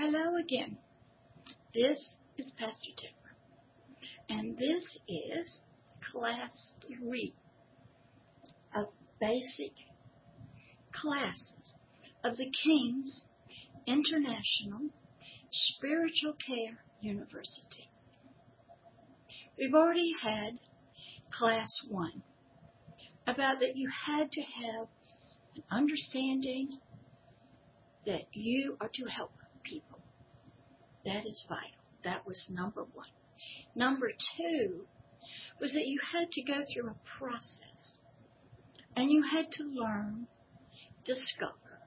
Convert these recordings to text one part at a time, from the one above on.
Hello again. This is Pastor Deborah, and this is class three of basic classes of the King's International Spiritual Care University. We've already had class one about that you had to have an understanding that you are to help. That is vital. That was number one. Number two was that you had to go through a process and you had to learn, discover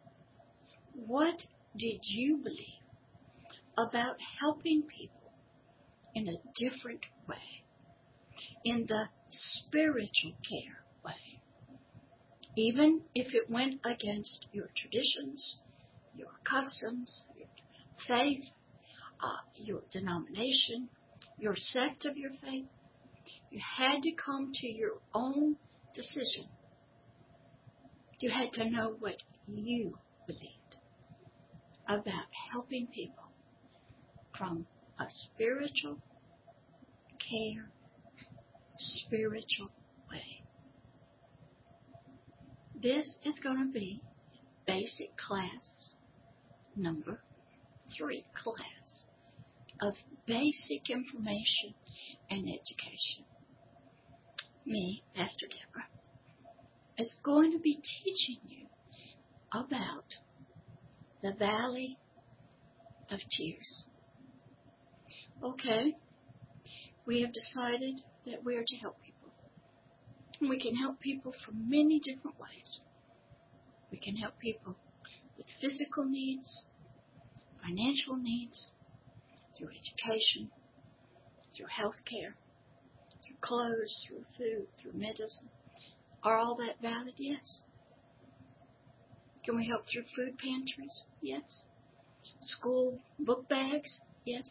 what did you believe about helping people in a different way, in the spiritual care way, even if it went against your traditions, your customs, your faith, uh, your denomination, your sect of your faith. You had to come to your own decision. You had to know what you believed about helping people from a spiritual care, spiritual way. This is going to be basic class number three class of basic information and education. Me, Pastor Deborah, is going to be teaching you about the Valley of Tears. Okay, we have decided that we are to help people. We can help people from many different ways. We can help people with physical needs, financial needs, through education, through health care, through clothes, through food, through medicine. Are all that valid? Yes. Can we help through food pantries? Yes. School book bags? Yes.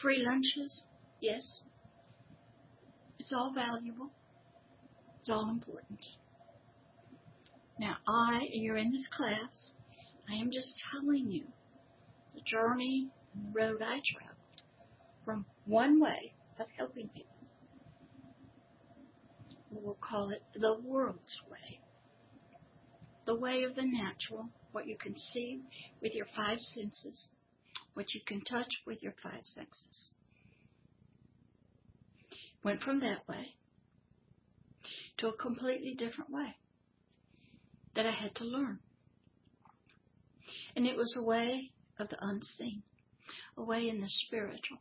Free lunches? Yes. It's all valuable. It's all important. Now, I, you're in this class, I am just telling you the journey and the road I traveled from one way of helping people. We'll call it the world's way. The way of the natural, what you can see with your five senses, what you can touch with your five senses. Went from that way to a completely different way that I had to learn. And it was a way of the unseen, a way in the spiritual,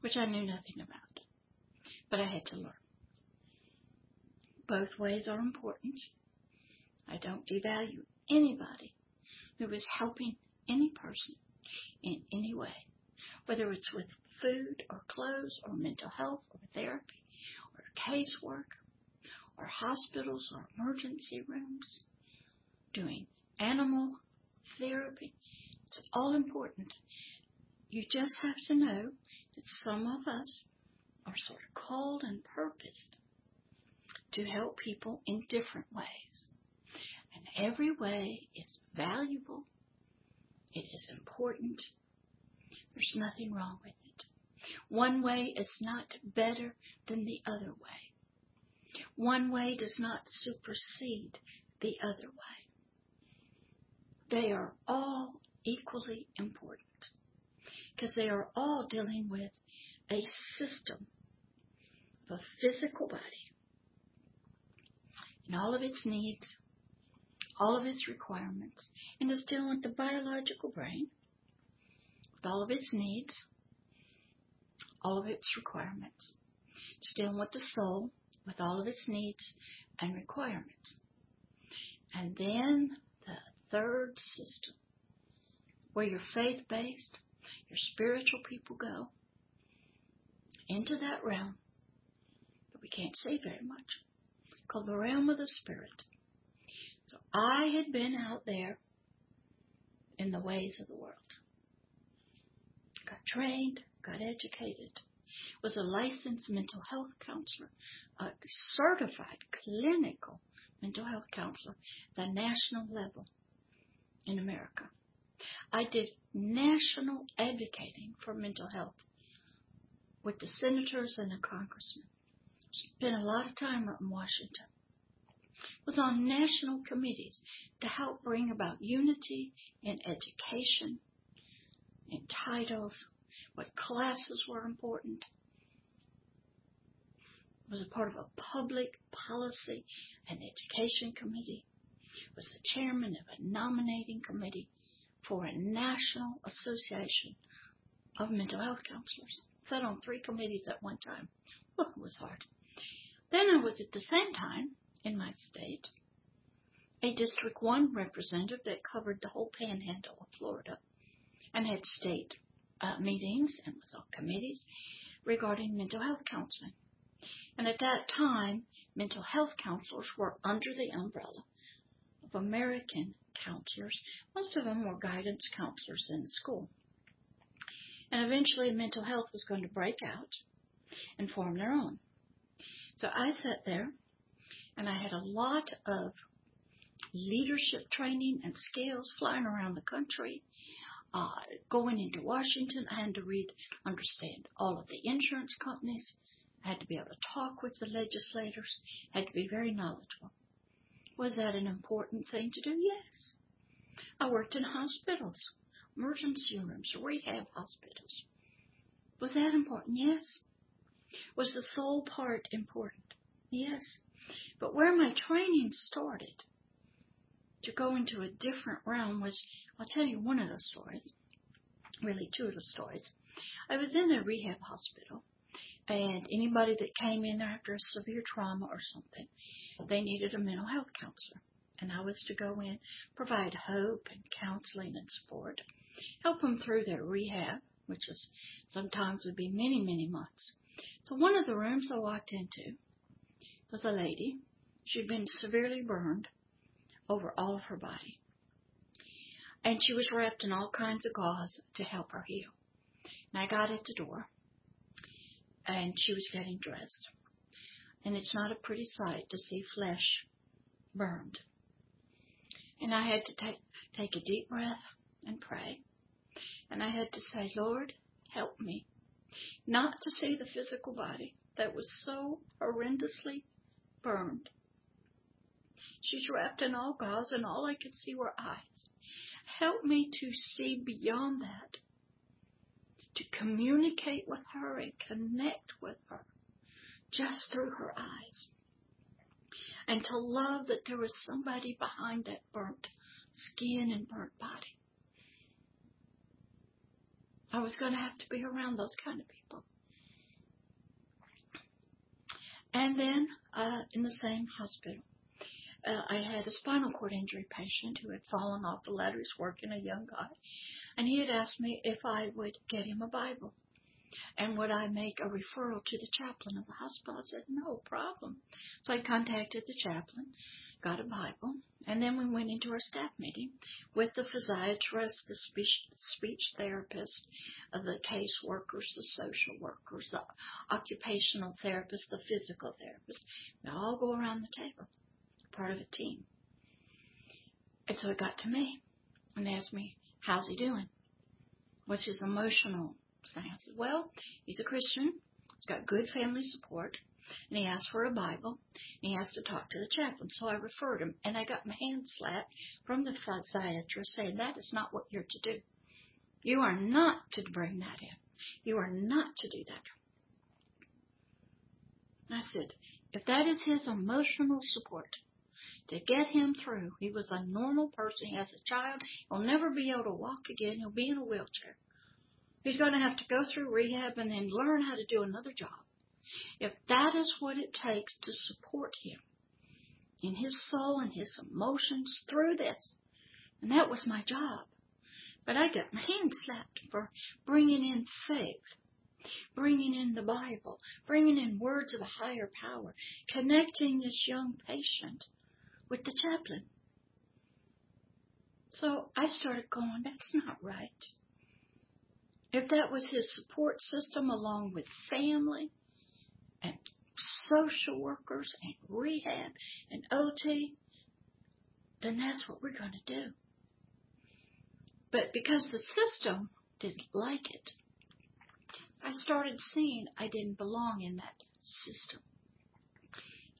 which I knew nothing about. But I had to learn. Both ways are important. I don't devalue anybody who is helping any person in any way, whether it's with food or clothes or mental health or therapy or casework or hospitals or emergency rooms, doing animal therapy. It's all important. You just have to know that some of us are sort of called and purposed to help people in different ways. And every way is valuable. It is important. There's nothing wrong with it. One way is not better than the other way. One way does not supersede the other way. They are all equally important because they are all dealing with a system of a physical body and all of its needs, all of its requirements, and is dealing with the biological brain with all of its needs, all of its requirements. It's dealing with the soul with all of its needs and requirements. And then the third system, where your faith based, your spiritual people go into that realm that we can't see very much, called the realm of the spirit. So I had been out there in the ways of the world. Got trained, got educated, was a licensed mental health counselor, a certified clinical mental health counselor at the national level in America. I did national advocating for mental health with the senators and the congressmen. Spent a lot of time up in Washington. Was on national committees to help bring about unity in education, in titles, what classes were important. Was a part of a public policy and education committee. Was the chairman of a nominating committee for a national association of mental health counselors. Sat on three committees at one time. Well, it was hard. Then I was at the same time in my state a District 1 representative that covered the whole panhandle of Florida and had state uh, meetings and was on committees regarding mental health counseling. And at that time, mental health counselors were under the umbrella of American counselors. Most of them were guidance counselors in school. And eventually, mental health was going to break out and form their own. So I sat there and I had a lot of leadership training and skills flying around the country. Uh, going into Washington, I had to read, understand all of the insurance companies. I had to be able to talk with the legislators. Had to be very knowledgeable. Was that an important thing to do? Yes. I worked in hospitals, emergency rooms, rehab hospitals. Was that important? Yes. Was the soul part important? Yes. But where my training started to go into a different realm was, I'll tell you one of those stories, really two of the stories. I was in a rehab hospital and anybody that came in there after a severe trauma or something, they needed a mental health counselor. And I was to go in, provide hope and counseling and support, help them through their rehab, which is sometimes would be many, many months. So one of the rooms I walked into was a lady. She'd been severely burned over all of her body. And she was wrapped in all kinds of gauze to help her heal. And I got at the door and she was getting dressed. And it's not a pretty sight to see flesh burned. And I had to take, take a deep breath and pray. And I had to say, Lord, help me not to see the physical body that was so horrendously burned. She's wrapped in all gauze and all I could see were eyes. Help me to see beyond that to communicate with her and connect with her just through her eyes. And to love that there was somebody behind that burnt skin and burnt body. I was going to have to be around those kind of people. And then uh, in the same hospital, uh, I had a spinal cord injury patient who had fallen off the ladder. He's working, a young guy. And he had asked me if I would get him a Bible. And would I make a referral to the chaplain of the hospital? I said, no problem. So I contacted the chaplain, got a Bible, and then we went into our staff meeting with the physiatrist, the speech, speech therapist, uh, the case workers, the social workers, the occupational therapist, the physical therapist. We all go around the table part of a team. And so it got to me and they asked me, how's he doing? What's his emotional thing? I said, well, he's a Christian. He's got good family support. And he asked for a Bible. And he asked to talk to the chaplain. So I referred him. And I got my hand slapped from the physiatrist saying, that is not what you're to do. You are not to bring that in. You are not to do that. I said, if that is his emotional support, to get him through. He was a normal person. Has a child. He'll never be able to walk again. He'll be in a wheelchair. He's going to have to go through rehab and then learn how to do another job. If that is what it takes to support him in his soul and his emotions through this, and that was my job. But I got my hand slapped for bringing in faith, bringing in the Bible, bringing in words of a higher power, connecting this young patient with the chaplain. So I started going, that's not right. If that was his support system along with family and social workers and rehab and OT, then that's what we're going to do. But because the system didn't like it, I started seeing I didn't belong in that system.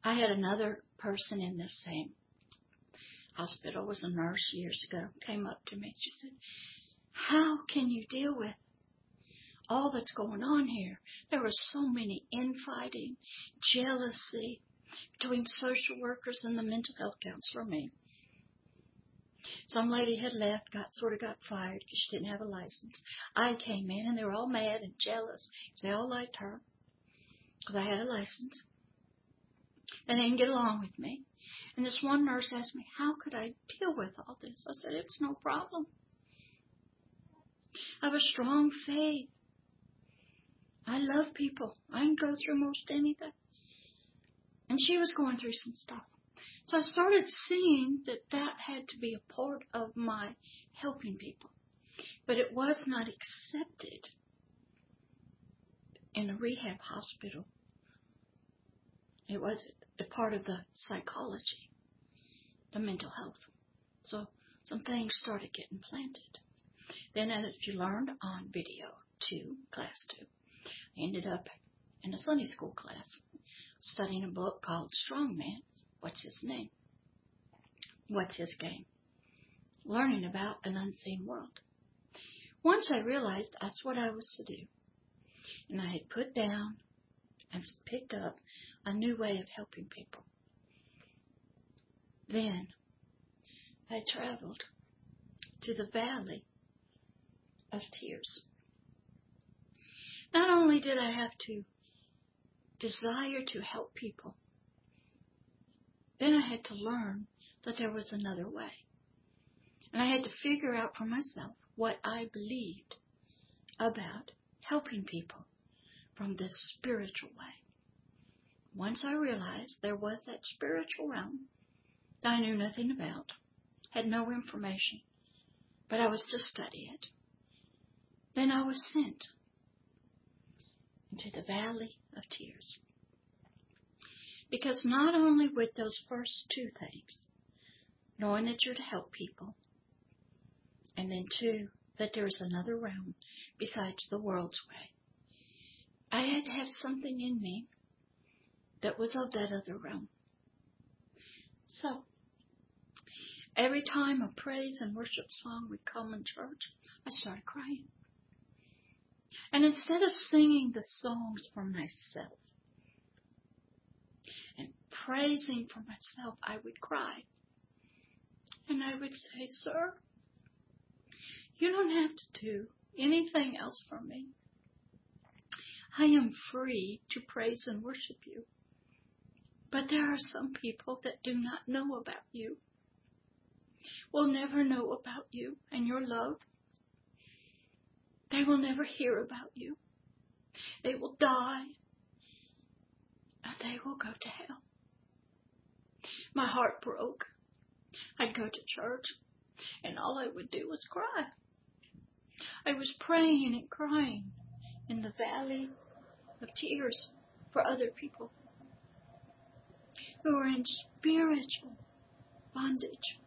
I had another person in this same hospital, was a nurse years ago, came up to me. She said, How can you deal with all that's going on here? There was so many infighting, jealousy between social workers and the mental health counselor, me. Some lady had left, got sort of got fired because she didn't have a license. I came in and they were all mad and jealous. They all liked her because I had a license. And they didn't get along with me. And this one nurse asked me, how could I deal with all this? I said, it's no problem. I have a strong faith. I love people. I can go through most anything. And she was going through some stuff. So I started seeing that that had to be a part of my helping people. But it was not accepted in a rehab hospital. It was a part of the psychology, the mental health. So some things started getting planted. Then as you learned on video two, class two, I ended up in a Sunday school class studying a book called Strong Man What's his name? What's his game? Learning about an unseen world. Once I realized that's what I was to do, and I had put down and picked up a new way of helping people. Then I traveled to the valley of tears. Not only did I have to desire to help people, then I had to learn that there was another way. And I had to figure out for myself what I believed about helping people from this spiritual way. Once I realized there was that spiritual realm that I knew nothing about, had no information, but I was to study it, then I was sent into the valley of tears. Because not only with those first two things, knowing that you're to help people, and then two, that there is another realm besides the world's way, I had to have something in me that was of that other realm. So, every time a praise and worship song would come in church, I started crying. And instead of singing the songs for myself, and praising for myself, I would cry. And I would say, Sir, you don't have to do anything else for me. I am free to praise and worship you. But there are some people that do not know about you, will never know about you and your love. They will never hear about you. They will die and they will go to hell. My heart broke. I'd go to church, and all I would do was cry. I was praying and crying in the valley of tears for other people who are in spiritual bondage,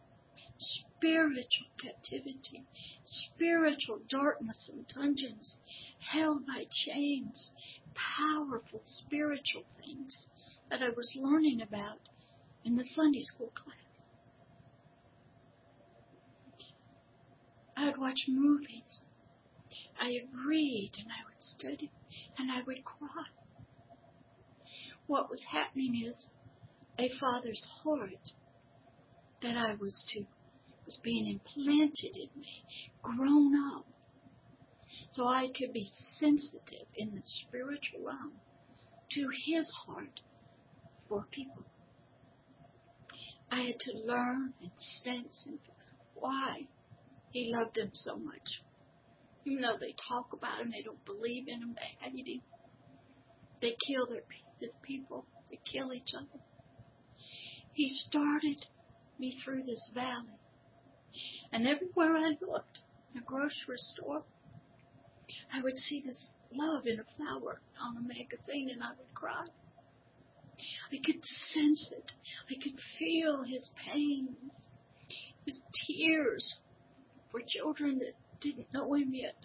spiritual captivity, spiritual darkness and dungeons, held by chains, powerful spiritual things that I was learning about in the Sunday school class. I would watch movies. I would read and I would study and I would cry. What was happening is a father's heart that I was to was being implanted in me, grown up, so I could be sensitive in the spiritual realm to his heart for people. I had to learn and sense and why he loved them so much. Even though they talk about him, they don't believe in him, they hate him. They kill their his people. They kill each other. He started me through this valley. And everywhere I looked, a grocery store, I would see this love in a flower on a magazine and I would cry. I could sense it. I could feel his pain, his tears for children that didn't know him yet,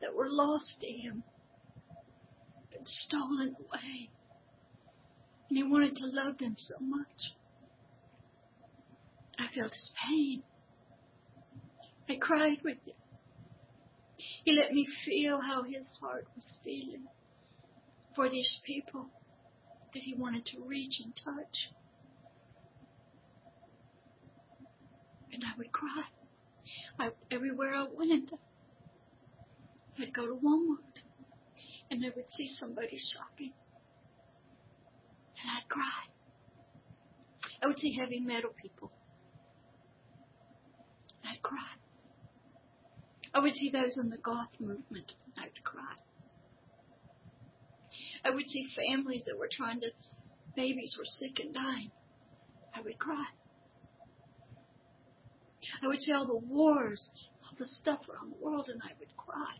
that were lost to him, been stolen away. And he wanted to love them so much. I felt his pain. I cried with him. He let me feel how his heart was feeling for these people that he wanted to reach and touch. And I would cry. I, everywhere I went, I'd go to Walmart and I would see somebody shopping. And I'd cry. I would see heavy metal people. I'd cry. I would see those in the goth movement. I'd cry. I would see families that were trying to, babies were sick and dying. I would cry. I would see all the wars, all the stuff around the world, and I would cry.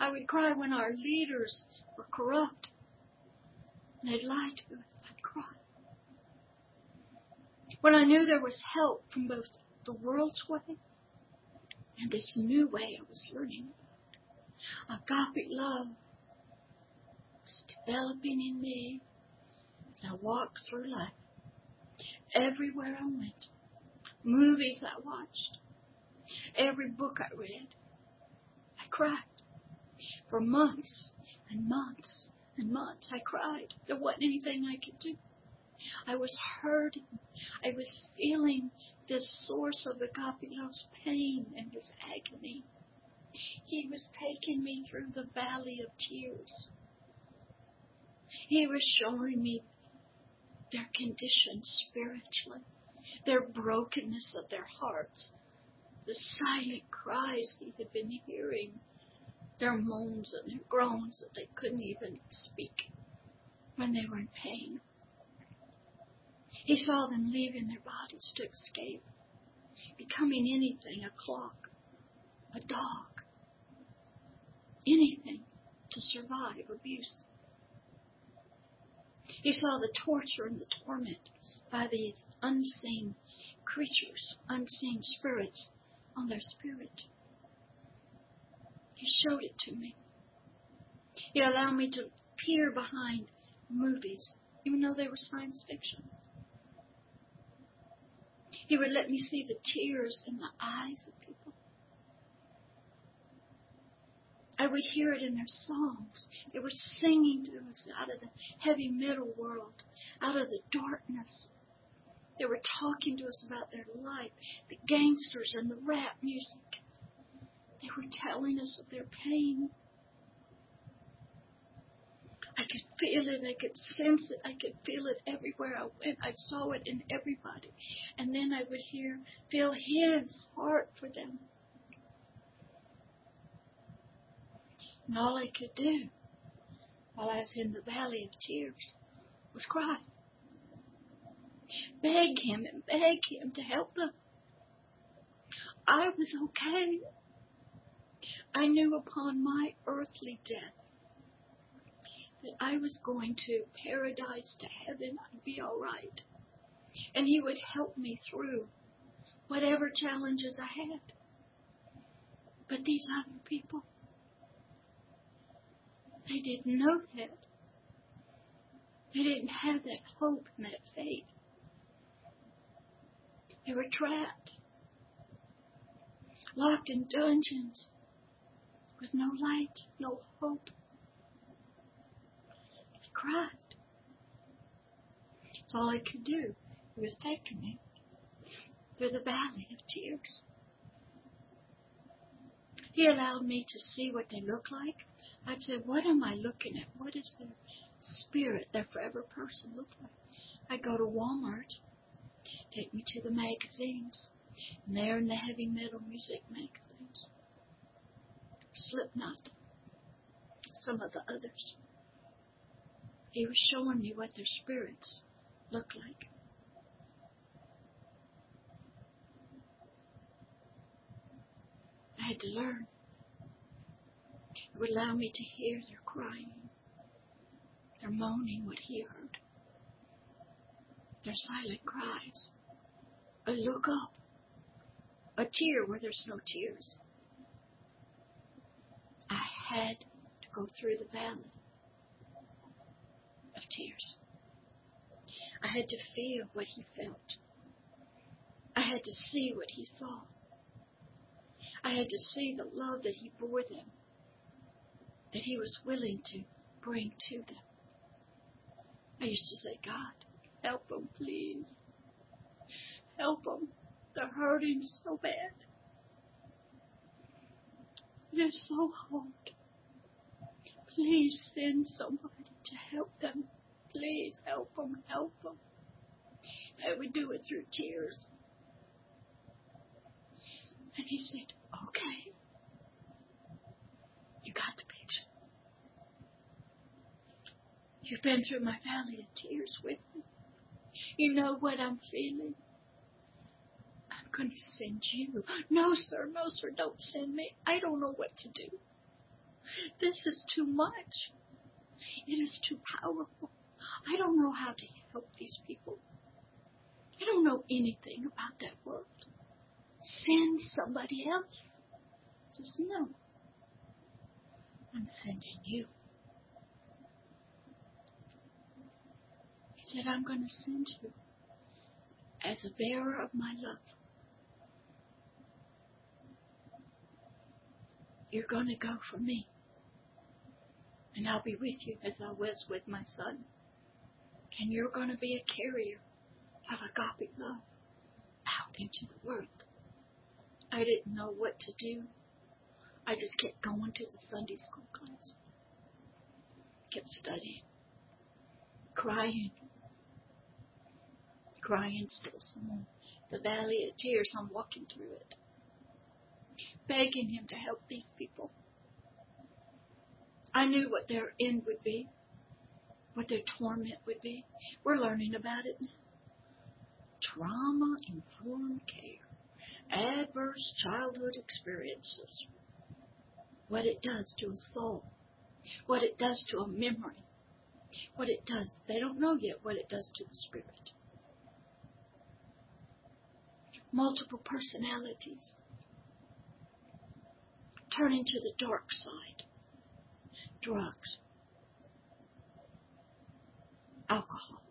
I would cry when our leaders were corrupt and they'd lie to us. I'd cry. When I knew there was help from both the world's way and this new way I was learning. Agape love was developing in me as I walked through life. Everywhere I went, movies I watched, every book I read, I cried. For months and months and months I cried. There wasn't anything I could do. I was hurting. I was feeling this source of agape love's pain and his agony. He was taking me through the valley of tears. He was showing me their condition spiritually, their brokenness of their hearts, the silent cries he had been hearing, their moans and their groans that they couldn't even speak when they were in pain. He saw them leaving their bodies to escape, becoming anything a clock, a dog, anything to survive abuse. He saw the torture and the torment by these unseen creatures, unseen spirits on their spirit. He showed it to me. He allowed me to peer behind movies, even though they were science fiction. He would let me see the tears in the eyes of people. I would hear it in their songs. They were singing to us out of the heavy metal world, out of the darkness. They were talking to us about their life, the gangsters and the rap music. They were telling us of their pain. I could feel it. I could sense it. I could feel it everywhere I went. I saw it in everybody. And then I would hear, feel his heart for them. And all I could do while I was in the valley of tears was cry. Beg him and beg him to help them. I was okay. I knew upon my earthly death that I was going to paradise to heaven, I'd be all right. And He would help me through whatever challenges I had. But these other people, they didn't know that. They didn't have that hope and that faith. They were trapped, locked in dungeons with no light, no hope cried. That's all I could do. He was taking me through the valley of tears. He allowed me to see what they look like. I'd say, what am I looking at? What is their spirit, their forever person look like? I go to Walmart, take me to the magazines, and there in the heavy metal music magazines, Slipknot, some of the others. He was showing me what their spirits looked like. I had to learn. It would allow me to hear their crying, their moaning, what he heard, their silent cries. I look up. a tear where there's no tears. I had to go through the valley tears. I had to feel what he felt. I had to see what he saw. I had to see the love that he bore them, that he was willing to bring to them. I used to say, God, help them, please. Help them. They're hurting so bad. They're so hard. Please send somebody to help them. Please help them, help them. And we do it through tears. And he said, Okay. You got the picture. You've been through my valley of tears with me. You know what I'm feeling. I'm going to send you. No, sir, no, sir, don't send me. I don't know what to do. This is too much. It is too powerful. I don't know how to help these people. I don't know anything about that world. Send somebody else. Says, No. I'm sending you. He said, I'm going to send you as a bearer of my love. You're going to go for me. And I'll be with you as I was with my son. And you're going to be a carrier of agape love out into the world. I didn't know what to do. I just kept going to the Sunday school class. Kept studying. Crying. Crying still some more. The valley of tears, I'm walking through it. Begging him to help these people. I knew what their end would be, what their torment would be. We're learning about it. Trauma informed care, adverse childhood experiences, what it does to a soul, what it does to a memory, what it does. They don't know yet what it does to the spirit. Multiple personalities, turning to the dark side drugs, alcohol,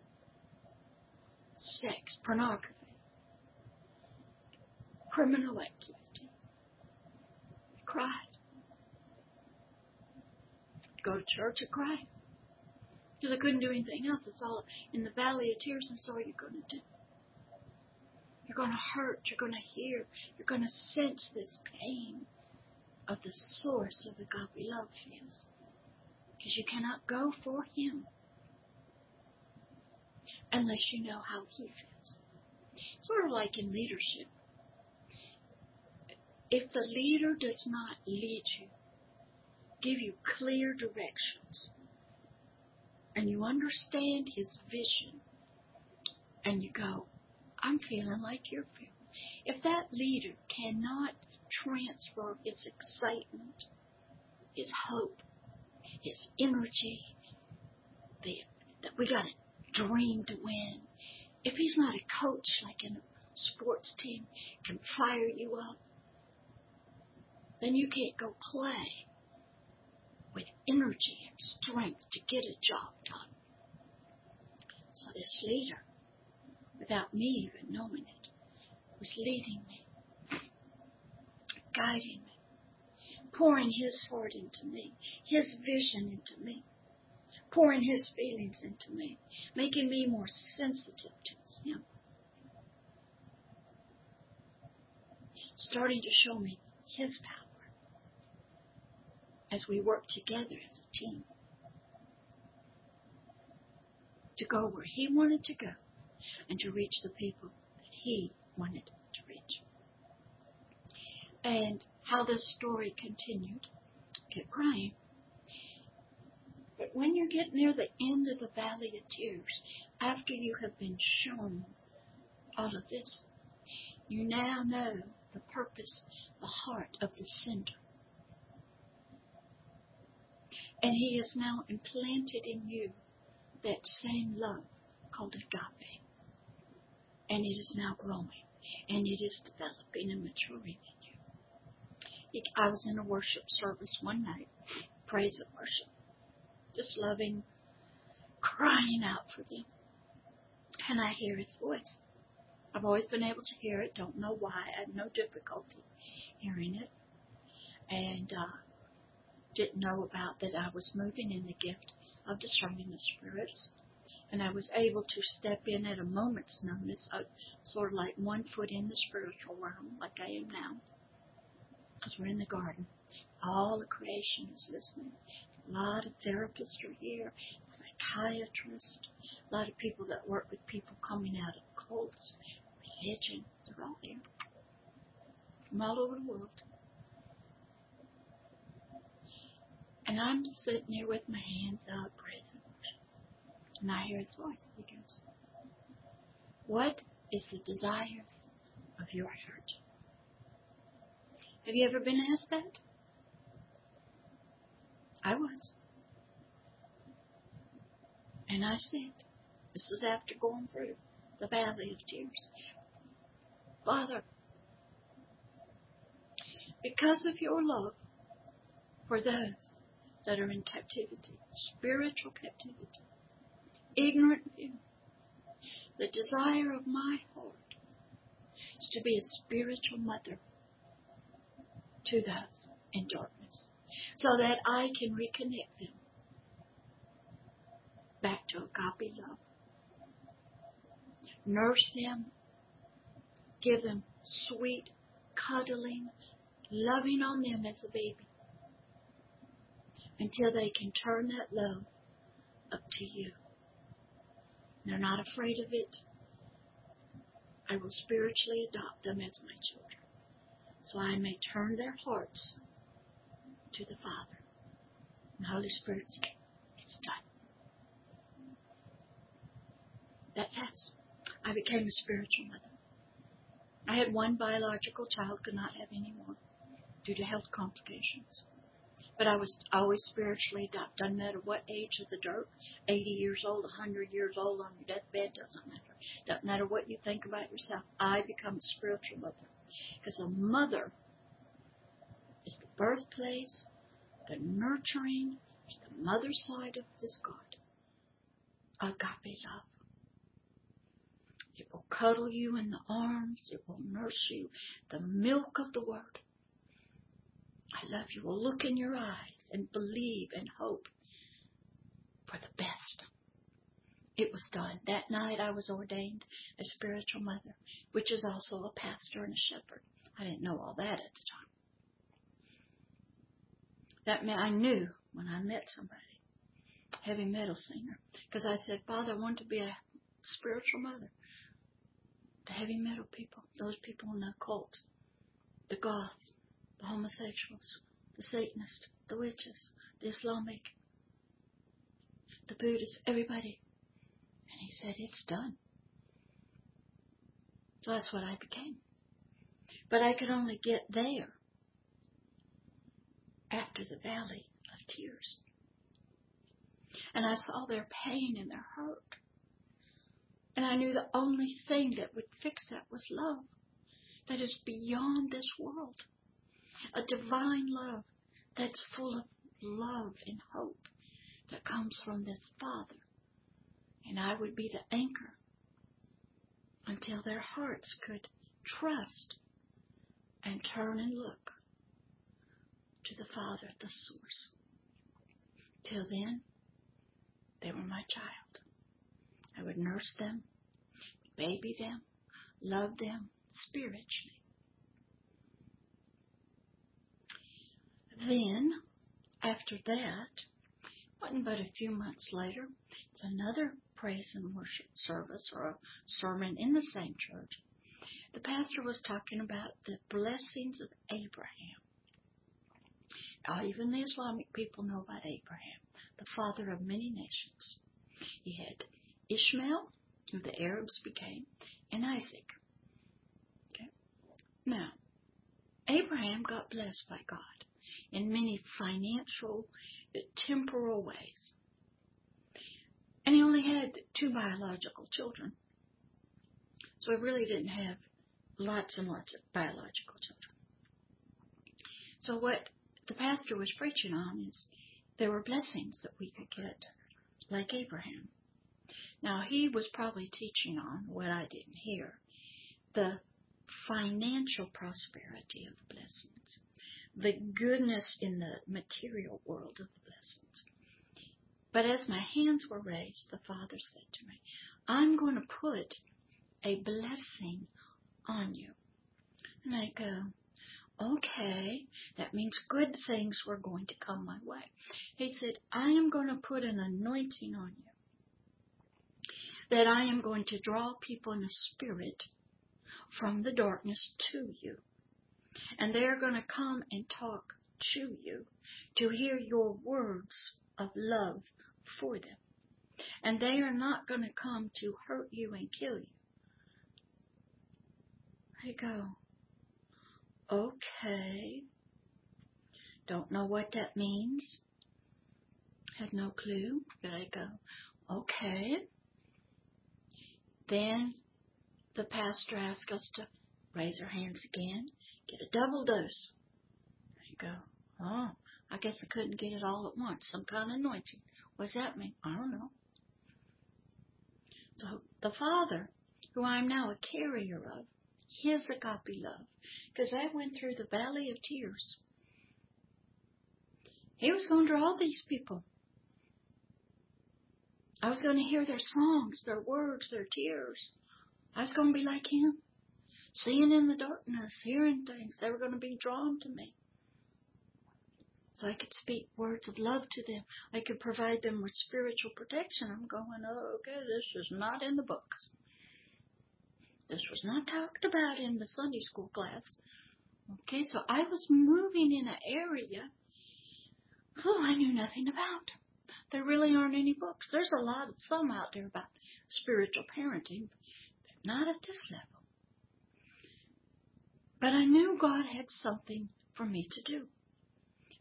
sex, pornography, criminal activity. I cried. Go to church, I cried. Because I couldn't do anything else. It's all in the valley of tears, that's all you're going to do. You're going to hurt. You're going to hear. You're going to sense this pain of the source of the God we love feels because you cannot go for him unless you know how he feels. Sort of like in leadership. If the leader does not lead you, give you clear directions, and you understand his vision, and you go, I'm feeling like you're feeling. If that leader cannot transfer his excitement, his hope, his energy, the, that we got a dream to win. If he's not a coach like in a sports team, can fire you up, then you can't go play with energy and strength to get a job done. So this leader, without me even knowing it, was leading me, guiding me pouring His heart into me, His vision into me, pouring His feelings into me, making me more sensitive to Him. Starting to show me His power as we work together as a team to go where He wanted to go and to reach the people that He wanted to reach. And how this story continued. Kept crying. But when you get near the end of the valley of tears, after you have been shown all of this, you now know the purpose, the heart of the sender. And he has now implanted in you that same love called agape. And it is now growing. and it is developing and maturing in you. I was in a worship service one night, praise and worship, just loving, crying out for them. And I hear his voice. I've always been able to hear it, don't know why. I had no difficulty hearing it. And uh, didn't know about that I was moving in the gift of discerning the spirits. And I was able to step in at a moment's notice, uh, sort of like one foot in the spiritual realm, like I am now. Because we're in the garden. All the creation is listening. A lot of therapists are here, psychiatrists, a lot of people that work with people coming out of cults, religion. They're all here from all over the world. And I'm sitting there with my hands up, praising. And I hear his voice. He goes, What is the desires of your heart? Have you ever been asked that? I was. And I said, This is after going through the valley of tears. Father, because of your love for those that are in captivity, spiritual captivity, ignorant you. The desire of my heart is to be a spiritual mother to those in darkness so that I can reconnect them back to agape love. Nurse them, give them sweet, cuddling, loving on them as a baby until they can turn that love up to you. They're not afraid of it. I will spiritually adopt them as my children so I may turn their hearts to the Father. And the Holy Spirit's it's done. That fast, I became a spiritual mother. I had one biological child, could not have any more due to health complications. But I was always spiritually adopted. Doesn't matter what age of the dirt, 80 years old, 100 years old on your deathbed, doesn't matter. Doesn't matter what you think about yourself. I become a spiritual mother. Because a mother is the birthplace, the nurturing, is the mother side of this God. Agape love. It will cuddle you in the arms. It will nurse you. The milk of the Word. I love you will look in your eyes and believe and hope for the best. It was done. That night I was ordained a spiritual mother, which is also a pastor and a shepherd. I didn't know all that at the time. That meant I knew when I met somebody, heavy metal singer, because I said, Father, I want to be a spiritual mother. The heavy metal people, those people in the occult, the goths, the homosexuals, the Satanists, the witches, the Islamic, the Buddhists, everybody. And he said, It's done. So that's what I became. But I could only get there after the valley of tears. And I saw their pain and their hurt. And I knew the only thing that would fix that was love that is beyond this world a divine love that's full of love and hope that comes from this Father. And I would be the anchor until their hearts could trust and turn and look to the Father, at the source. Till then, they were my child. I would nurse them, baby them, love them spiritually. Then, after that, wasn't but a few months later, it's another praise and worship service or a sermon in the same church. The pastor was talking about the blessings of Abraham. Even the Islamic people know about Abraham, the father of many nations. He had Ishmael, who the Arabs became, and Isaac. Okay? Now, Abraham got blessed by God in many financial, uh, temporal ways. And he only had two biological children. So he really didn't have lots and lots of biological children. So what the pastor was preaching on is there were blessings that we could get, like Abraham. Now he was probably teaching on what I didn't hear, the financial prosperity of blessings, the goodness in the material world of the blessings. But as my hands were raised, the Father said to me, I'm going to put a blessing on you. And I go, okay, that means good things were going to come my way. He said, I am going to put an anointing on you. That I am going to draw people in the spirit from the darkness to you. And they're going to come and talk to you to hear your words of love for them. And they are not going to come to hurt you and kill you. I go, okay. Don't know what that means. Had no clue, but I go, okay. Then the pastor asked us to raise our hands again, get a double dose. I go, oh, I guess I couldn't get it all at once. Some kind of anointing. What's that mean? I don't know. So the Father, who I'm now a carrier of, his agape love, because I went through the valley of tears. He was going to draw these people. I was going to hear their songs, their words, their tears. I was going to be like him, seeing in the darkness, hearing things. They were going to be drawn to me. So I could speak words of love to them. I could provide them with spiritual protection. I'm going, oh, okay, this is not in the books. This was not talked about in the Sunday school class. Okay, so I was moving in an area oh, I knew nothing about. There really aren't any books. There's a lot of some out there about spiritual parenting, but not at this level. But I knew God had something for me to do.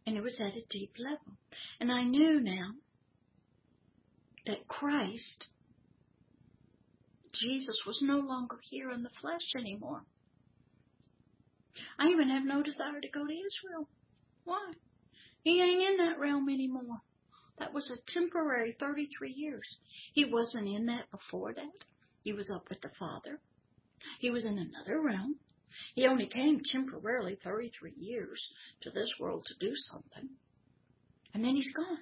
And it was at a deep level. And I knew now that Christ Jesus was no longer here in the flesh anymore. I even have no desire to go to Israel. Why? He ain't in that realm anymore. That was a temporary 33 years. He wasn't in that before that. He was up with the Father. He was in another realm. He only came temporarily 33 years to this world to do something. And then he's gone.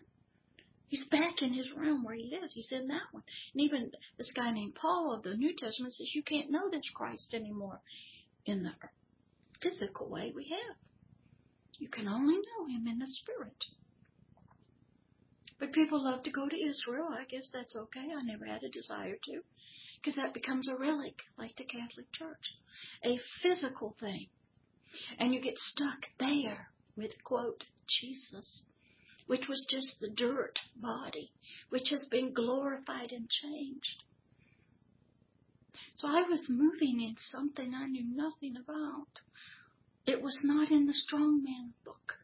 He's back in his realm where he lives. He's in that one. And even this guy named Paul of the New Testament says you can't know this Christ anymore in the physical way we have. You can only know him in the spirit. But people love to go to Israel. I guess that's okay. I never had a desire to. Because that becomes a relic, like the Catholic Church. A physical thing. And you get stuck there with, quote, Jesus which was just the dirt body, which has been glorified and changed. So I was moving in something I knew nothing about. It was not in the strong man book.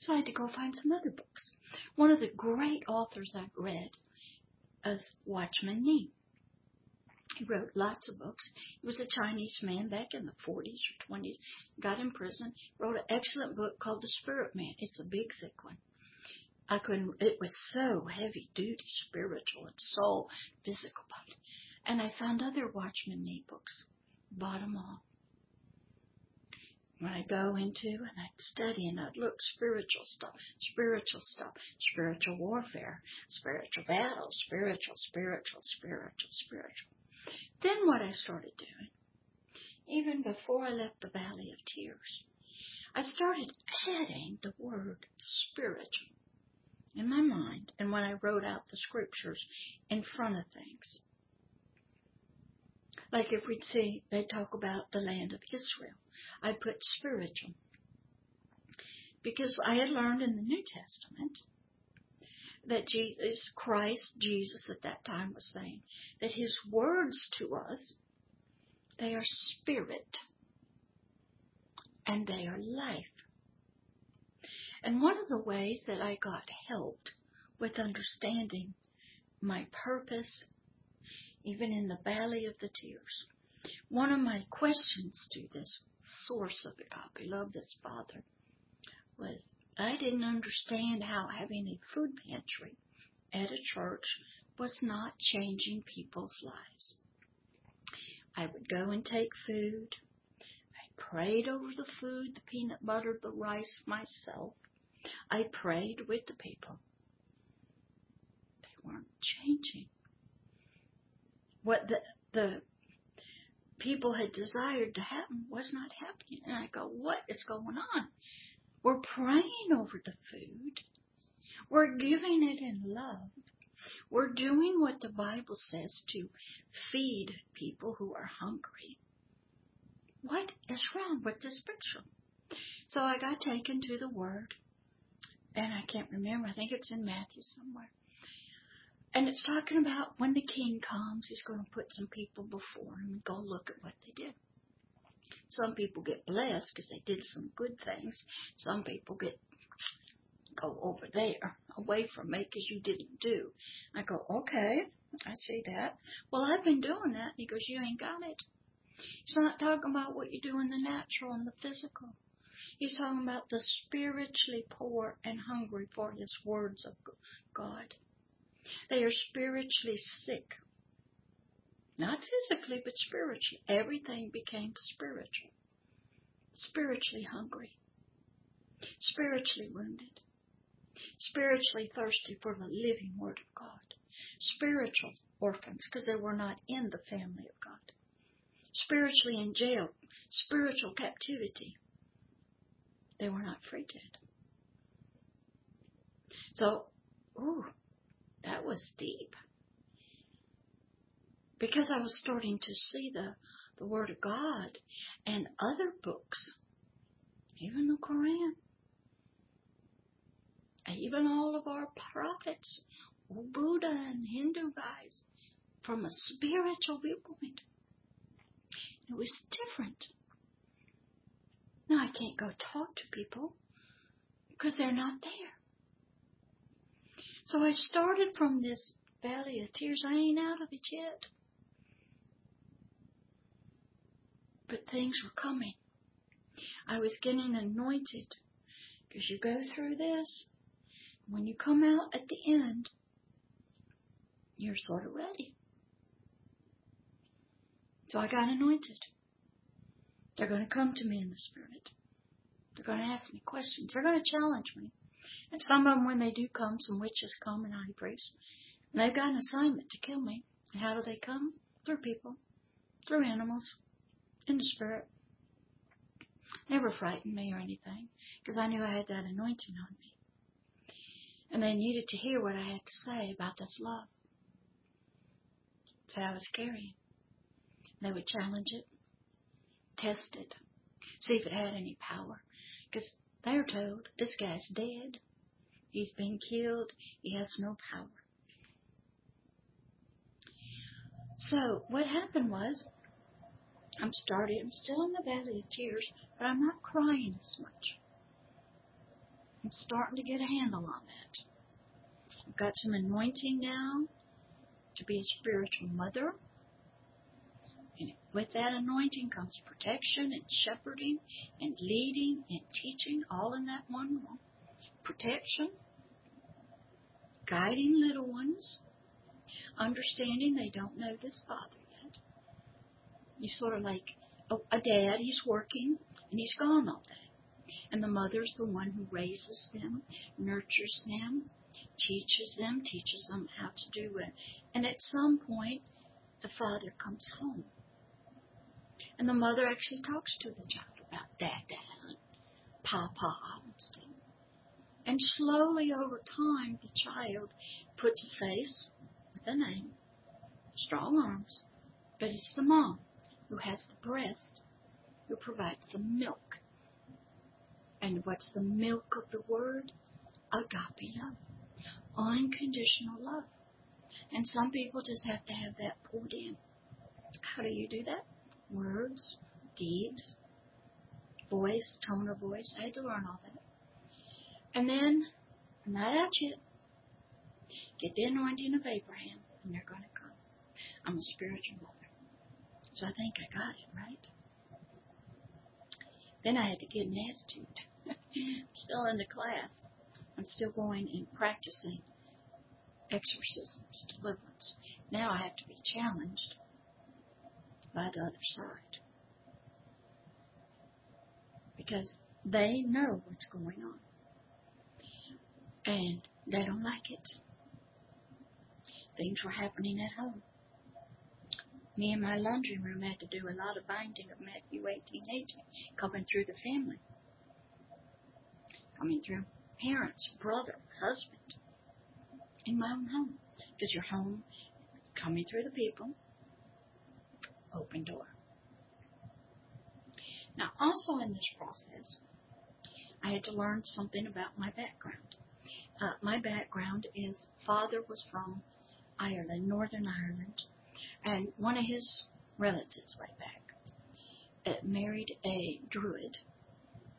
So I had to go find some other books. One of the great authors I've read is Watchman Nee. He wrote lots of books. He was a Chinese man back in the 40s or 20s, got in prison, wrote an excellent book called The Spirit Man. It's a big, thick one. I couldn't, it was so heavy duty, spiritual and soul, physical body. And I found other Watchman Nee books, bought them all. When I go into and I'd study and I'd look spiritual stuff, spiritual stuff, spiritual warfare, spiritual battles, spiritual, spiritual, spiritual, spiritual. Then what I started doing, even before I left the Valley of Tears, I started adding the word spiritual in my mind and when I wrote out the scriptures in front of things. Like if we'd see, they talk about the land of Israel, I put spiritual. Because I had learned in the New Testament that Jesus, Christ, Jesus at that time was saying that his words to us, they are spirit and they are life. And one of the ways that I got helped with understanding my purpose, even in the valley of the tears, one of my questions to this source of agape love, this Father, was I didn't understand how having a food pantry at a church was not changing people's lives. I would go and take food. I prayed over the food, the peanut butter, the rice myself. I prayed with the people. They weren't changing. What the, the people had desired to happen was not happening. And I go, what is going on? We're praying over the food. We're giving it in love. We're doing what the Bible says to feed people who are hungry. What is wrong with this picture? So I got taken to the Word, and I can't remember. I think it's in Matthew somewhere. And it's talking about when the king comes, he's going to put some people before him and go look at what they did. Some people get blessed because they did some good things. Some people get go over there away from me because you didn't do. I go, okay, I see that. Well, I've been doing that. He goes, you ain't got it. He's not talking about what you do in the natural and the physical. He's talking about the spiritually poor and hungry for his words of God. They are spiritually sick. Not physically, but spiritually. Everything became spiritual. Spiritually hungry. Spiritually wounded spiritually thirsty for the living Word of God, spiritual orphans because they were not in the family of God, spiritually in jail, spiritual captivity. They were not free yet. So, ooh, that was deep. Because I was starting to see the, the Word of God and other books, even the Quran, even all of our prophets, Buddha and Hindu guys, from a spiritual viewpoint. It was different. Now I can't go talk to people because they're not there. So I started from this valley of tears. I ain't out of it yet. But things were coming. I was getting anointed because you go through this when you come out at the end, you're sort of ready. So I got anointed. They're going to come to me in the Spirit. They're going to ask me questions. They're going to challenge me. And some of them, when they do come, some witches come and high priests. And they've got an assignment to kill me. And how do they come? Through people, through animals, in the Spirit. Never frightened me or anything because I knew I had that anointing on me. And they needed to hear what I had to say about this love that I was carrying. They would challenge it, test it, see if it had any power. Because they're told, this guy's dead. He's been killed. He has no power. So what happened was, I'm starting, I'm still in the valley of tears, but I'm not crying as much. I'm starting to get a handle on that. I've got some anointing now to be a spiritual mother. And with that anointing comes protection and shepherding and leading and teaching all in that one room. Protection, guiding little ones, understanding they don't know this father You sort of like a, a dad, he's working and he's gone all day. And the mother's the one who raises them, nurtures them, teaches them, teaches them how to do it. And at some point, the father comes home. And the mother actually talks to the child about dada and papa and stuff. And slowly over time, the child puts a face with a name, strong arms, but it's the mom who has the breast, who provides the milk and what's the milk of the word? Agape love. Unconditional love. And some people just have to have that poured in. How do you do that? Words, deeds, voice, tone of voice. I had to learn all that. And then, not out yet. Get the anointing of Abraham, and they're going to come. I'm a spiritual mother. So I think I got it right. Then I had to get an attitude. still in the class. I'm still going and practicing exorcisms, deliverance. Now I have to be challenged by the other side. Because they know what's going on. And they don't like it. Things were happening at home. Me and my laundry room had to do a lot of binding of Matthew 18, 18, coming through the family. Coming through parents, brother, husband, in my own home. Because your home, coming through the people, open door. Now, also in this process, I had to learn something about my background. Uh, my background is father was from Ireland, Northern Ireland, and one of his relatives way back uh, married a druid,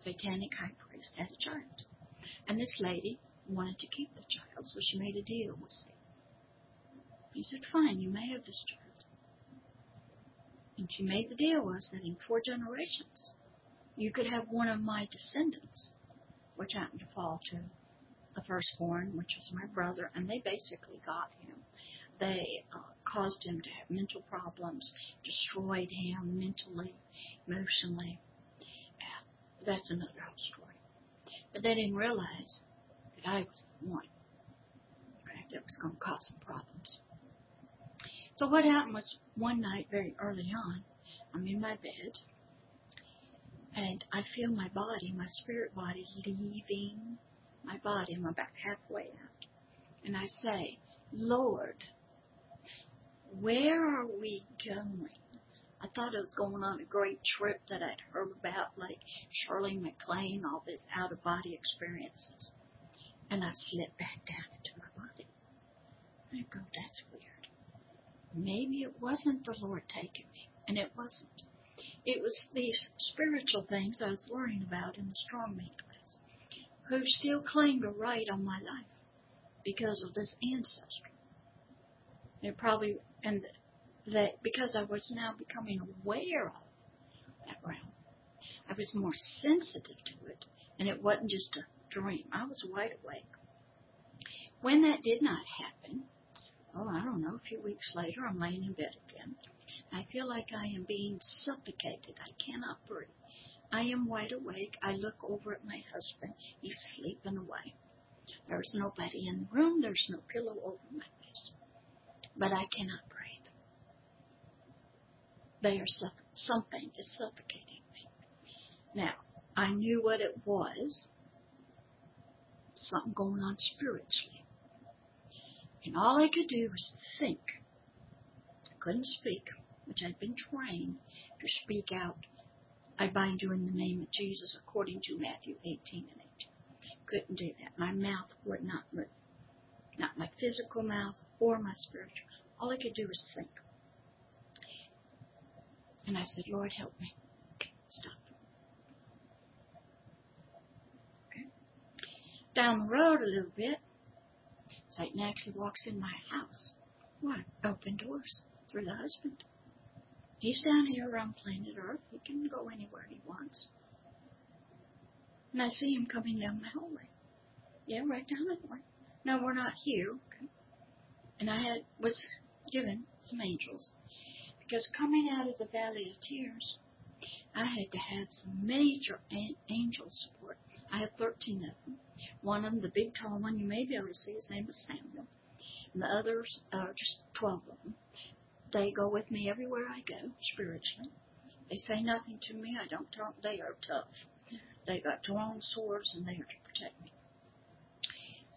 satanic high priest, had a child. And this lady wanted to keep the child, so she made a deal with him. He said, Fine, you may have this child. And she made the deal was that in four generations, you could have one of my descendants, which happened to fall to the firstborn, which was my brother, and they basically got him. They uh, caused him to have mental problems, destroyed him mentally, emotionally. Yeah, that's another whole story. But they didn't realize that I was the one okay, that was going to cause some problems. So what happened was one night, very early on, I'm in my bed, and I feel my body, my spirit body, leaving my body. I'm about halfway out. And I say, Lord, where are we going? I thought I was going on a great trip that I'd heard about, like Shirley MacLaine, all these out of body experiences. And I slipped back down into my body. I go, that's weird. Maybe it wasn't the Lord taking me, and it wasn't. It was these spiritual things I was learning about in the strong man class, who still claimed a right on my life because of this ancestor. It probably and that because I was now becoming aware of that realm, I was more sensitive to it, and it wasn't just a dream. I was wide awake. When that did not happen, oh, I don't know, a few weeks later, I'm laying in bed again. I feel like I am being suffocated. I cannot breathe. I am wide awake. I look over at my husband. He's sleeping away. There's nobody in the room. There's no pillow over my. But I cannot breathe. They are suff- something is suffocating me. Now, I knew what it was. Something going on spiritually. And all I could do was think. I couldn't speak, which I'd been trained to speak out. I bind you in the name of Jesus according to Matthew 18 and 18. Couldn't do that. My mouth would not move. Not my physical mouth or my spiritual. All I could do was think. And I said, Lord, help me. Stop. Okay. Down the road a little bit, Satan actually walks in my house. What? Open doors through the husband. He's down here around planet Earth. He can go anywhere he wants. And I see him coming down my hallway. Yeah, right down the way. No, we're not here. Okay. And I had was given some angels because coming out of the valley of tears, I had to have some major angel support. I have 13 of them. One of them, the big tall one, you may be able to see, his name is Samuel. And the others are just 12 of them. They go with me everywhere I go, spiritually. They say nothing to me. I don't talk. They are tough. They got drawn swords and they are to protect me.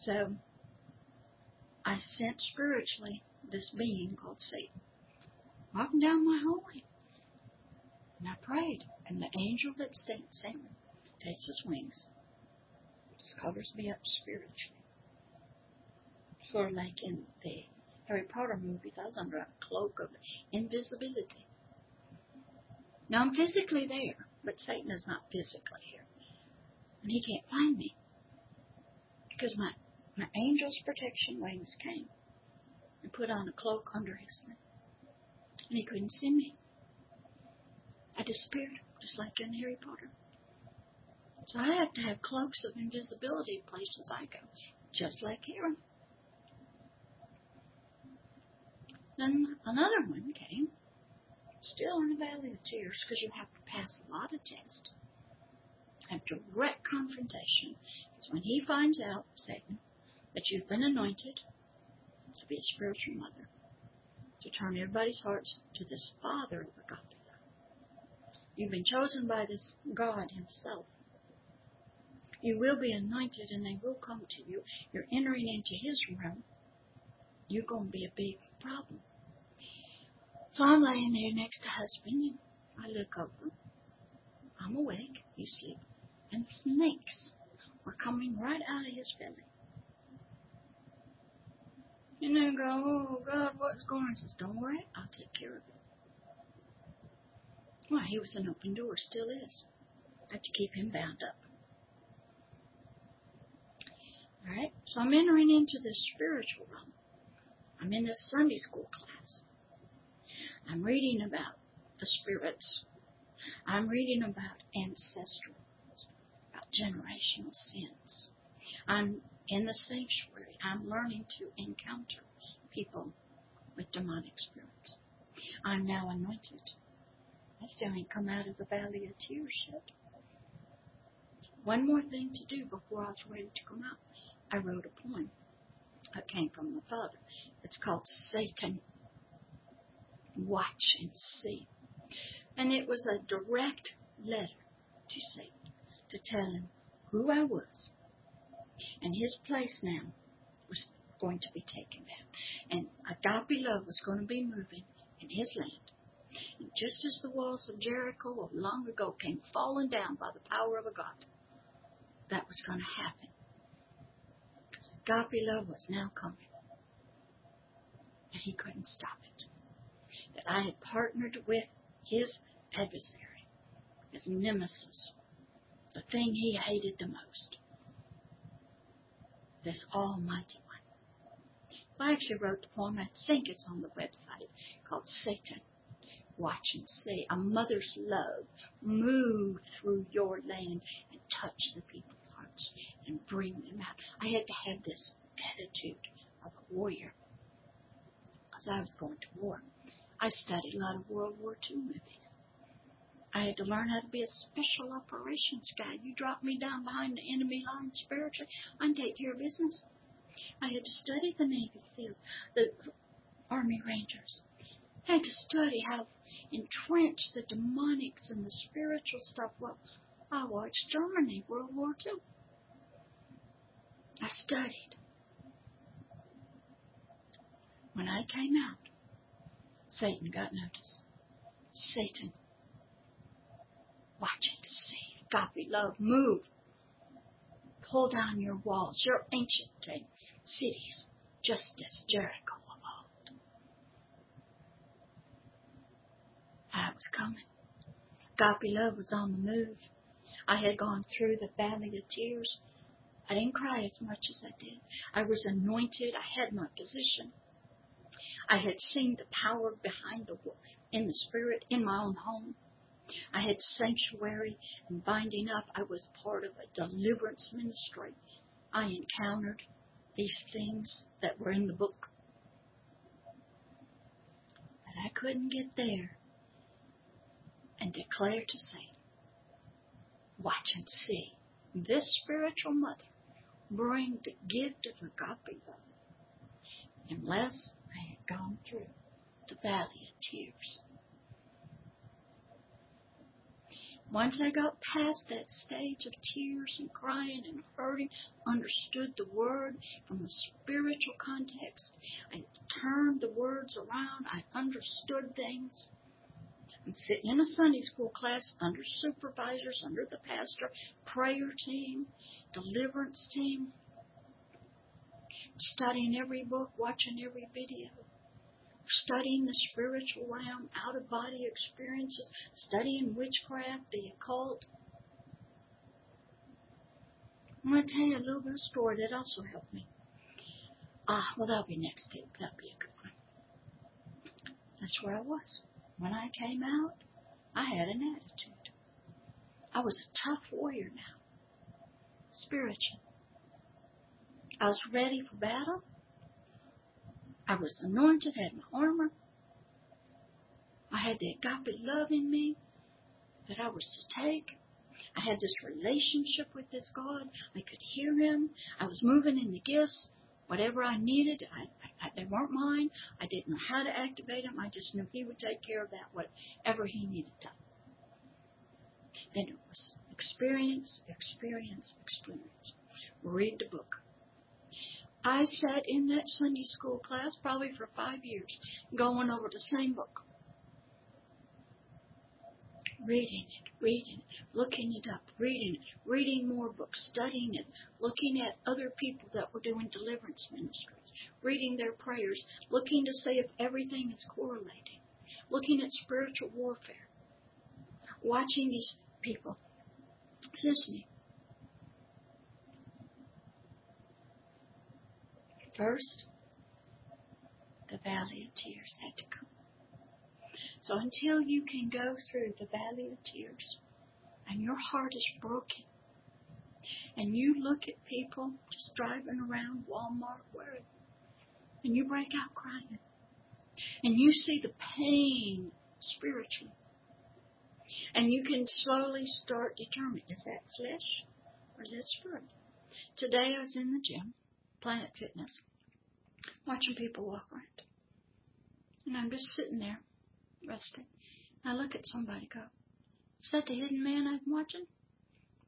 So, I sent spiritually this being called Satan walking down my hallway. And I prayed, and the angel that sent me takes his wings, just covers me up spiritually. Sort of like in the Harry Potter movies, I was under a cloak of invisibility. Now I'm physically there, but Satan is not physically here. And he can't find me. Because my, my angel's protection wings came and put on a cloak under his thing. And he couldn't see me. I disappeared, just like in Harry Potter. So I have to have cloaks of invisibility places I go, just like Aaron. Then another one came, still in the Valley of Tears, because you have to pass a lot of tests. Have direct confrontation. Because when he finds out, Satan, that you've been anointed to be a spiritual mother, to turn everybody's hearts to this Father of agape You've been chosen by this God Himself. You will be anointed and they will come to you. You're entering into His realm. You're going to be a big problem. So I'm laying there next to husband and I look over. I'm awake. He's asleep. And snakes were coming right out of his belly. And then go, oh God, what's going on? He says, don't worry, I'll take care of it. Well, he was an open door, still is. I have to keep him bound up. Alright, so I'm entering into the spiritual realm. I'm in this Sunday school class. I'm reading about the spirits. I'm reading about ancestral, about generational sins. I'm in the sanctuary. I'm learning to encounter people with demonic spirits. I'm now anointed. I still ain't come out of the valley of tears yet. One more thing to do before I was ready to come out. I wrote a poem. It came from the father. It's called Satan. Watch and see. And it was a direct letter to Satan to tell him who I was. And his place now was going to be taken down. And agape love was going to be moving in his land. And just as the walls of Jericho of long ago came falling down by the power of a God, that was going to happen. Because agape love was now coming. And he couldn't stop it. That I had partnered with his adversary, his nemesis, the thing he hated the most, this Almighty One. I actually wrote the poem, I think it's on the website, called Satan watch and see a mother's love move through your land and touch the people's hearts and bring them out. I had to have this attitude of a warrior because I was going to war. I studied a lot of World War II movies. I had to learn how to be a special operations guy. You drop me down behind the enemy line spiritually, I can take care of business. I had to study the Navy SEALs, the Army Rangers. I had to study how entrench the demonics and the spiritual stuff. Well, I watched Germany, World War II. I studied. When I came out, Satan got notice. Satan, watching to see. Agape love, move. Pull down your walls, your ancient cities, just as Jericho. Of old. I was coming. Agape love was on the move. I had gone through the valley of tears. I didn't cry as much as I did. I was anointed. I had my position. I had seen the power behind the in the spirit in my own home. I had sanctuary and binding up. I was part of a deliverance ministry. I encountered these things that were in the book. But I couldn't get there and declare to Satan, watch and see this spiritual mother bring the gift of agape love unless I had gone through the valley of tears. Once I got past that stage of tears and crying and hurting, understood the word from a spiritual context, I turned the words around, I understood things. I'm sitting in a Sunday school class under supervisors, under the pastor, prayer team, deliverance team, studying every book, watching every video, studying the spiritual realm, out of body experiences, studying witchcraft, the occult. I'm going to tell you a little bit of story that also helped me. Ah, well, that'll be next That'll be a good one. That's where I was when I came out, I had an attitude. I was a tough warrior now, spiritual. I was ready for battle. I was anointed, had my armor. I had the agape love in me that I was to take. I had this relationship with this God. I could hear Him. I was moving in the gifts. Whatever I needed, I, I, they weren't mine. I didn't know how to activate them. I just knew He would take care of that, whatever He needed done. And it was experience, experience, experience. Read the book. I sat in that Sunday school class probably for five years, going over the same book. Reading it, reading it, looking it up, reading it, reading more books, studying it, looking at other people that were doing deliverance ministries, reading their prayers, looking to see if everything is correlating, looking at spiritual warfare, watching these people, listening. First, the valley of tears had to come. So until you can go through the valley of tears and your heart is broken and you look at people just driving around Walmart where and you break out crying and you see the pain spiritually and you can slowly start determining is that flesh or is that spirit? Today I was in the gym, Planet Fitness, watching people walk around. And I'm just sitting there, resting. And I look at somebody go, Is that the hidden man I'm watching?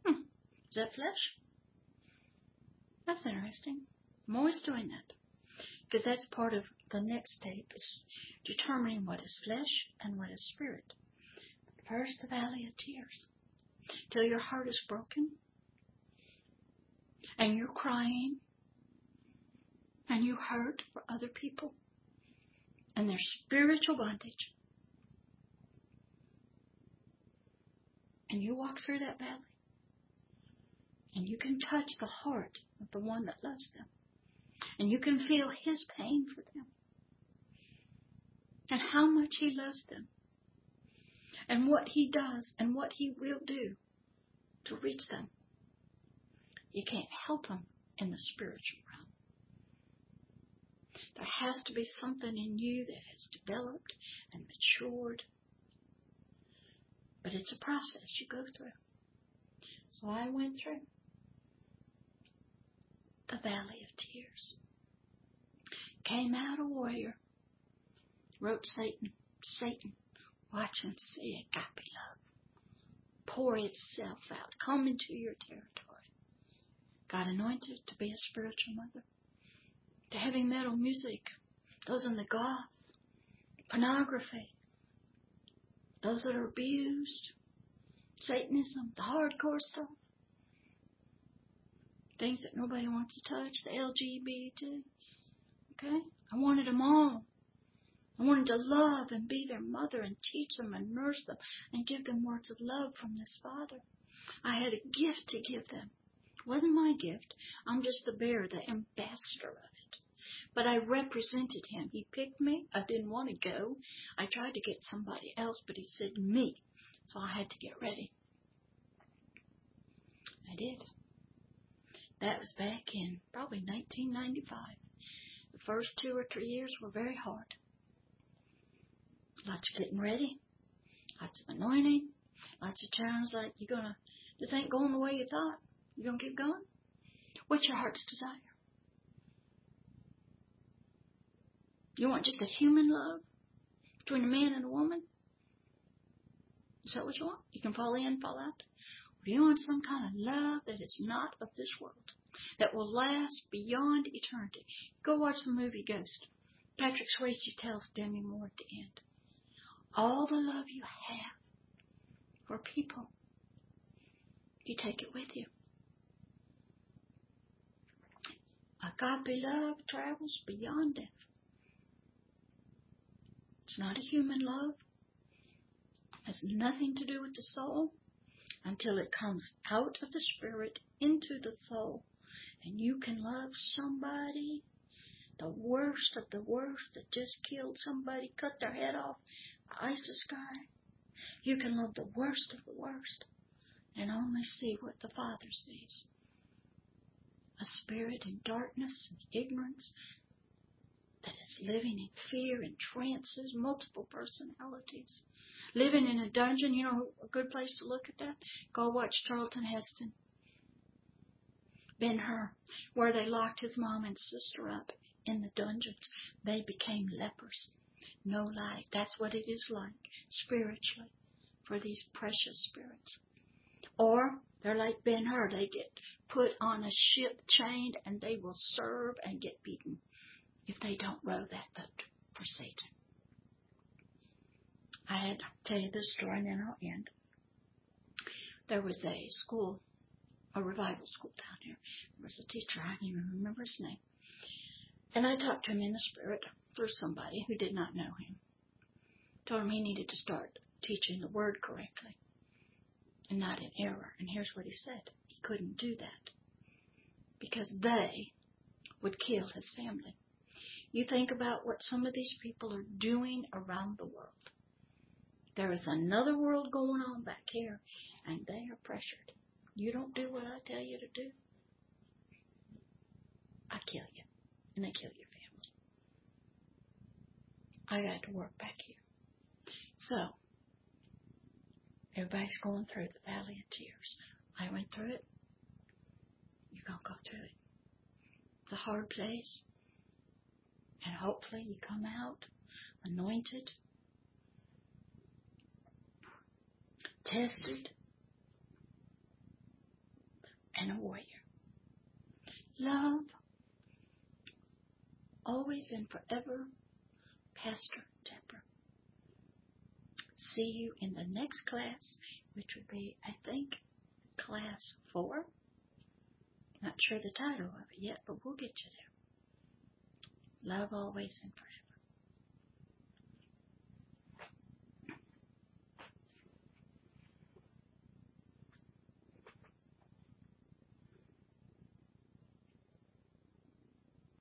Hmm. Is that flesh? That's interesting. I'm always doing that. Because that's part of the next step is determining what is flesh and what is spirit. First, the valley of tears. Till your heart is broken and you're crying and you hurt for other people and their spiritual bondage. And you walk through that valley and you can touch the heart of the one that loves them. And you can feel his pain for them and how much he loves them and what he does and what he will do to reach them. You can't help them in the spiritual. There has to be something in you that has developed and matured. But it's a process you go through. So I went through the valley of tears. Came out a warrior. Wrote Satan, Satan, watch and see agape love pour itself out, come into your territory. Got anointed to be a spiritual mother to heavy metal music, those in the goth, pornography, those that are abused, Satanism, the hardcore stuff, things that nobody wants to touch, the LGBT. Okay? I wanted them all. I wanted to love and be their mother and teach them and nurse them and give them words of love from this Father. I had a gift to give them. It wasn't my gift. I'm just the bearer, the ambassador. But I represented him. He picked me. I didn't want to go. I tried to get somebody else, but he said me. So I had to get ready. I did. That was back in probably 1995. The first two or three years were very hard. Lots of getting ready, lots of anointing, lots of challenges like you're gonna this ain't going the way you thought. You gonna keep going? What's your heart's desire? You want just a human love between a man and a woman? Is that what you want? You can fall in, fall out. Or do you want some kind of love that is not of this world, that will last beyond eternity? Go watch the movie Ghost. Patrick Swayze tells Demi Moore at the end, all the love you have for people, you take it with you. Agape love travels beyond death. It's not a human love. It has nothing to do with the soul until it comes out of the spirit into the soul. And you can love somebody, the worst of the worst that just killed somebody, cut their head off, ISIS guy, You can love the worst of the worst and only see what the Father sees. A spirit in darkness and ignorance that is living in fear and trances, multiple personalities. Living in a dungeon, you know, a good place to look at that? Go watch Charlton Heston. Ben Hur, where they locked his mom and sister up in the dungeons. They became lepers. No light. That's what it is like spiritually for these precious spirits. Or they're like Ben Hur. They get put on a ship chained and they will serve and get beaten if they don't row that boat for Satan. I had to tell you this story and then I'll end. There was a school, a revival school down here. There was a teacher, I don't even remember his name. And I talked to him in the spirit through somebody who did not know him. Told him he needed to start teaching the word correctly and not in error. And here's what he said. He couldn't do that because they would kill his family. You think about what some of these people are doing around the world. There is another world going on back here, and they are pressured. You don't do what I tell you to do, I kill you, and they kill your family. I got to work back here. So, everybody's going through the valley of tears. I went through it. You're going to go through it. It's a hard place. And hopefully you come out anointed tested, and a warrior. Love, always and forever, Pastor Deborah. See you in the next class, which would be, I think, class four. Not sure the title of it yet, but we'll get you there. Love always and forever.